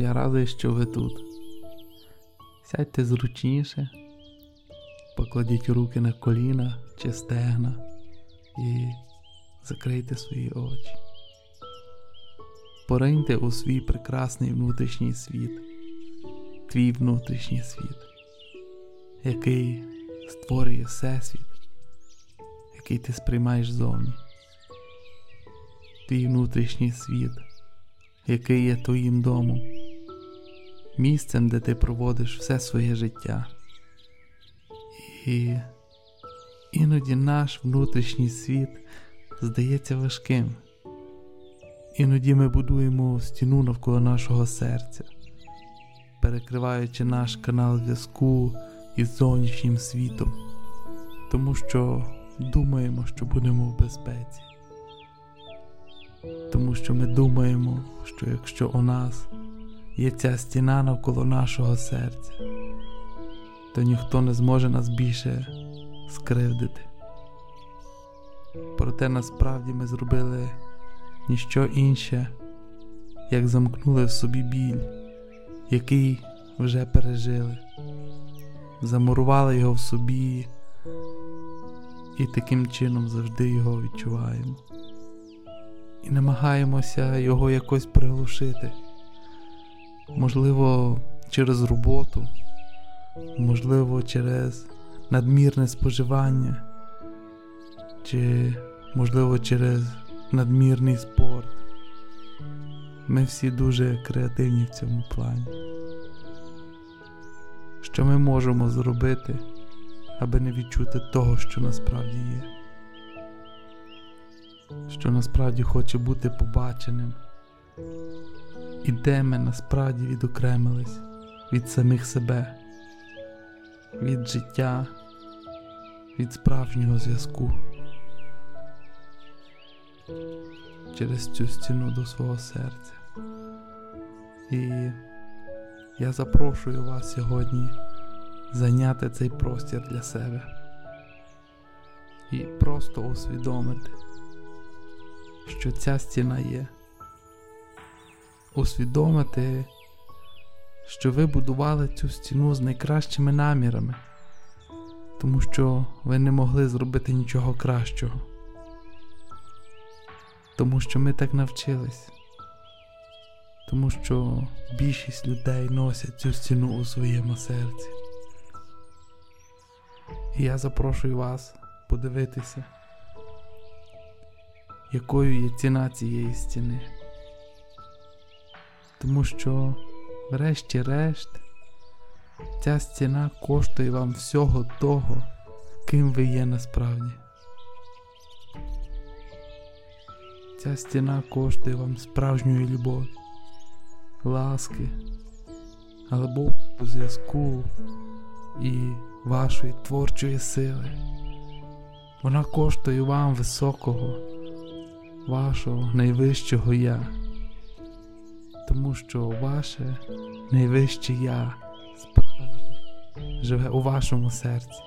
Я радий, що ви тут. Сядьте зручніше, покладіть руки на коліна чи стегна і закрийте свої очі. Пориньте у свій прекрасний внутрішній світ, твій внутрішній світ, який створює всесвіт, який ти сприймаєш зовні. Твій внутрішній світ, який є твоїм домом, місцем, де ти проводиш все своє життя. І іноді наш внутрішній світ здається важким. Іноді ми будуємо стіну навколо нашого серця, перекриваючи наш канал зв'язку із зовнішнім світом, тому що думаємо, що будемо в безпеці. Тому що ми думаємо, що якщо у нас є ця стіна навколо нашого серця, то ніхто не зможе нас більше скривдити. Проте насправді ми зробили ніщо інше, як замкнули в собі біль, який вже пережили, замурували його в собі і таким чином завжди його відчуваємо. І намагаємося його якось приглушити, можливо, через роботу, можливо, через надмірне споживання, чи, можливо, через надмірний спорт. Ми всі дуже креативні в цьому плані. Що ми можемо зробити, аби не відчути того, що насправді є, що насправді хоче бути побаченим, і де ми насправді відокремились від самих себе, від життя, від справжнього зв'язку через цю стіну до свого серця. І я запрошую вас сьогодні зайняти цей простір для себе і просто усвідомити, що ця стіна є. Усвідомити, що ви будували цю стіну з найкращими намірами, тому що ви не могли зробити нічого кращого тому що ми так навчились, тому що більшість людей носять цю стіну у своєму серці. І я запрошую вас подивитися, якою є ціна цієї стіни. Тому що, врешті-решт, ця стіна коштує вам всього того, ким ви є насправді. Ця стіна коштує вам справжньої любові, ласки, глибокого зв'язку і вашої творчої сили. Вона коштує вам високого, вашого найвищого я, тому що ваше найвище я справжнє живе у вашому серці.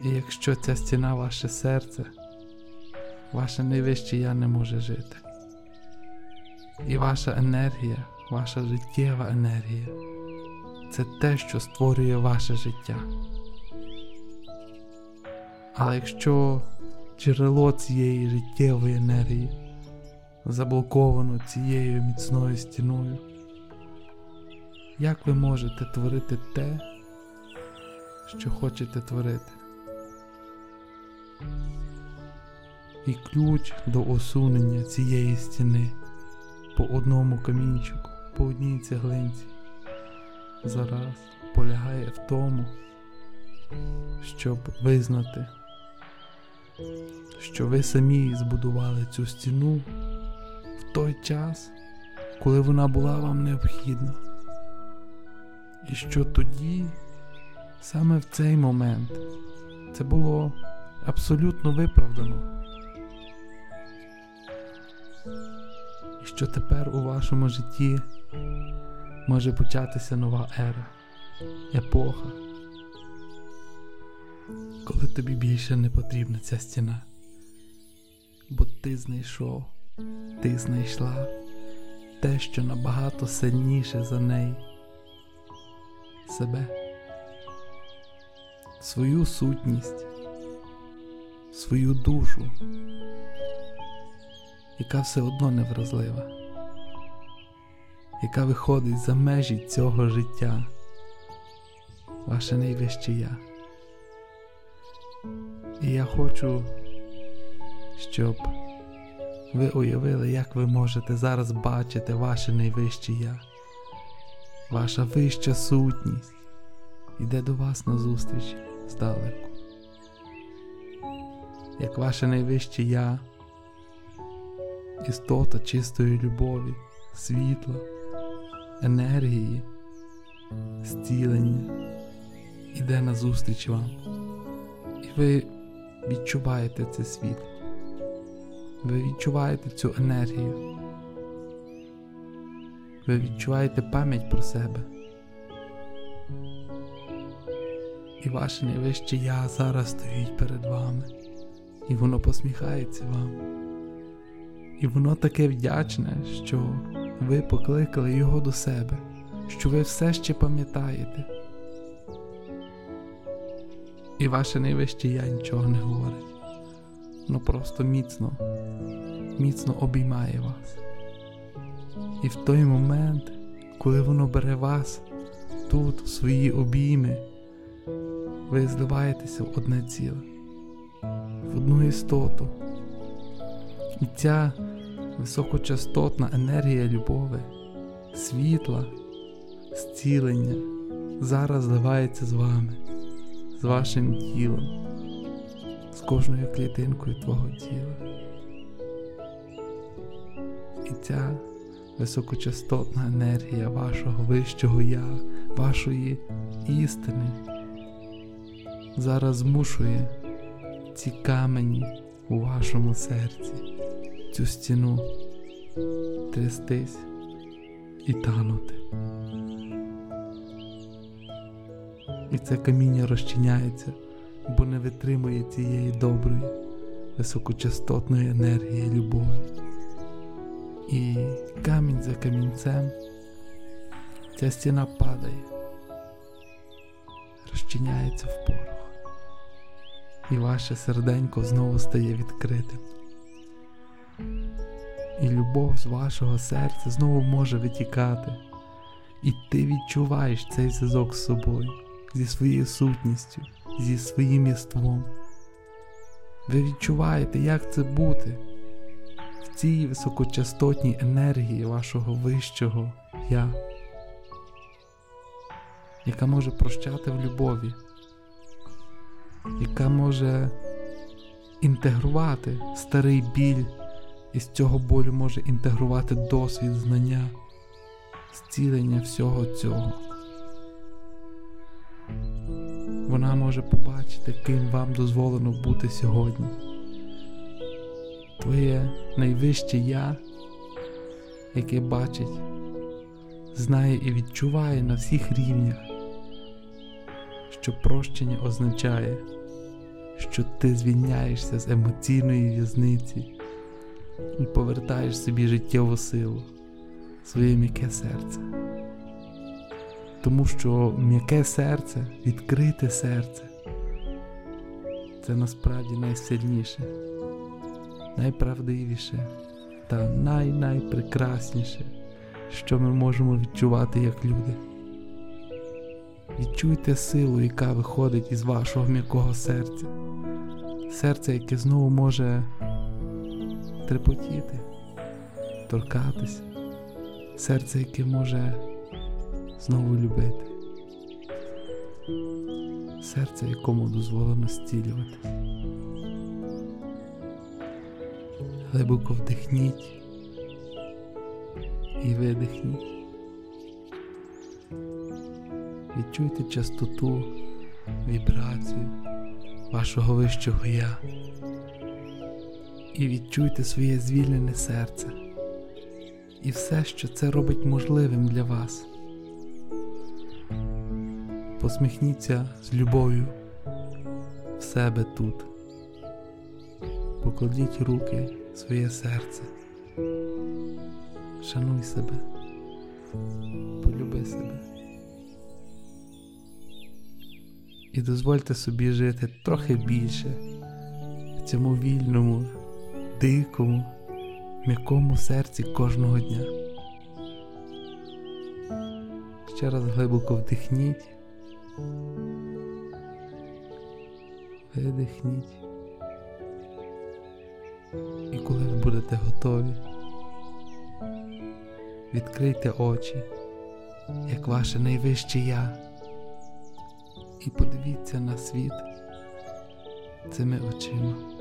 І якщо ця стіна ваше серце, ваше найвище я не може жити. І ваша енергія, ваша життєва енергія це те, що створює ваше життя. Але якщо джерело цієї життєвої енергії заблоковано цією міцною стіною, як ви можете творити те, що хочете творити? І ключ до усунення цієї стіни по одному камінчику, по одній цеглинці зараз полягає в тому, щоб визнати, що ви самі збудували цю стіну той час, коли вона була вам необхідна. І що тоді, саме в цей момент, це було абсолютно виправдано. І що тепер у вашому житті може початися нова ера, епоха, коли тобі більше не потрібна ця стіна, бо ти знайшов ти знайшла те, що набагато сильніше за неї, себе, свою сутність, свою душу, яка все одно невразлива, яка виходить за межі цього життя, ваше найвище я. І я хочу, щоб ви уявили, як ви можете зараз бачити ваше найвище я, ваша вища сутність йде до вас на зустріч здалеку. Як ваше найвище я, істота чистої любові, світла, енергії, зцілення іде на зустріч вам. І ви відчуваєте це світло. Ви відчуваєте цю енергію. Ви відчуваєте пам'ять про себе. І ваше найвище я зараз стоїть перед вами, і воно посміхається вам. І воно таке вдячне, що ви покликали його до себе, що ви все ще пам'ятаєте. І ваше найвище я нічого не говорить. Воно просто міцно, міцно обіймає вас. І в той момент, коли воно бере вас тут, в свої обійми, ви зливаєтеся в одне ціле, в одну істоту. І ця високочастотна енергія любові, світла, зцілення зараз зливається з вами з вашим тілом, з кожною клітинкою твого тіла. І ця високочастотна енергія вашого вищого я, вашої істини зараз змушує ці камені у вашому серці, цю стіну трястись і танути. і це каміння розчиняється, бо не витримує цієї доброї, високочастотної енергії любові. І камінь за камінцем ця стіна падає, розчиняється в порох, і ваше серденько знову стає відкритим. І любов з вашого серця знову може витікати, і ти відчуваєш цей зв'язок з собою зі своєю сутністю, зі своїм єством. Ви відчуваєте, як це бути в цій високочастотній енергії вашого вищого Я, яка може прощати в любові, яка може інтегрувати старий біль, і з цього болю може інтегрувати досвід, знання, зцілення всього цього. Вона може побачити, ким вам дозволено бути сьогодні. Твоє найвище я, яке бачить, знає і відчуває на всіх рівнях, що прощення означає, що ти звільняєшся з емоційної в'язниці і повертаєш собі життєву силу, своє м'яке серце тому що м'яке серце, відкрите серце це насправді найсильніше, найправдивіше та най-найпрекрасніше, що ми можемо відчувати як люди. Відчуйте силу, яка виходить із вашого м'якого серця, серце, яке знову може трепотіти, торкатися, серце, яке може знову любити, серце, якому дозволено зцілювати. Глибоко вдихніть і видихніть. Відчуйте частоту, вібрацію вашого вищого я і відчуйте своє звільнене серце і все, що це робить можливим для вас посміхніться з любов'ю в себе тут, покладіть руки, в своє серце Шануй себе, полюби себе. І дозвольте собі жити трохи більше в цьому вільному, дикому, м'якому серці кожного дня. Ще раз глибоко вдихніть, видихніть. І коли ви будете готові, відкрийте очі, як ваше найвище я, і подивіться на світ цими очима.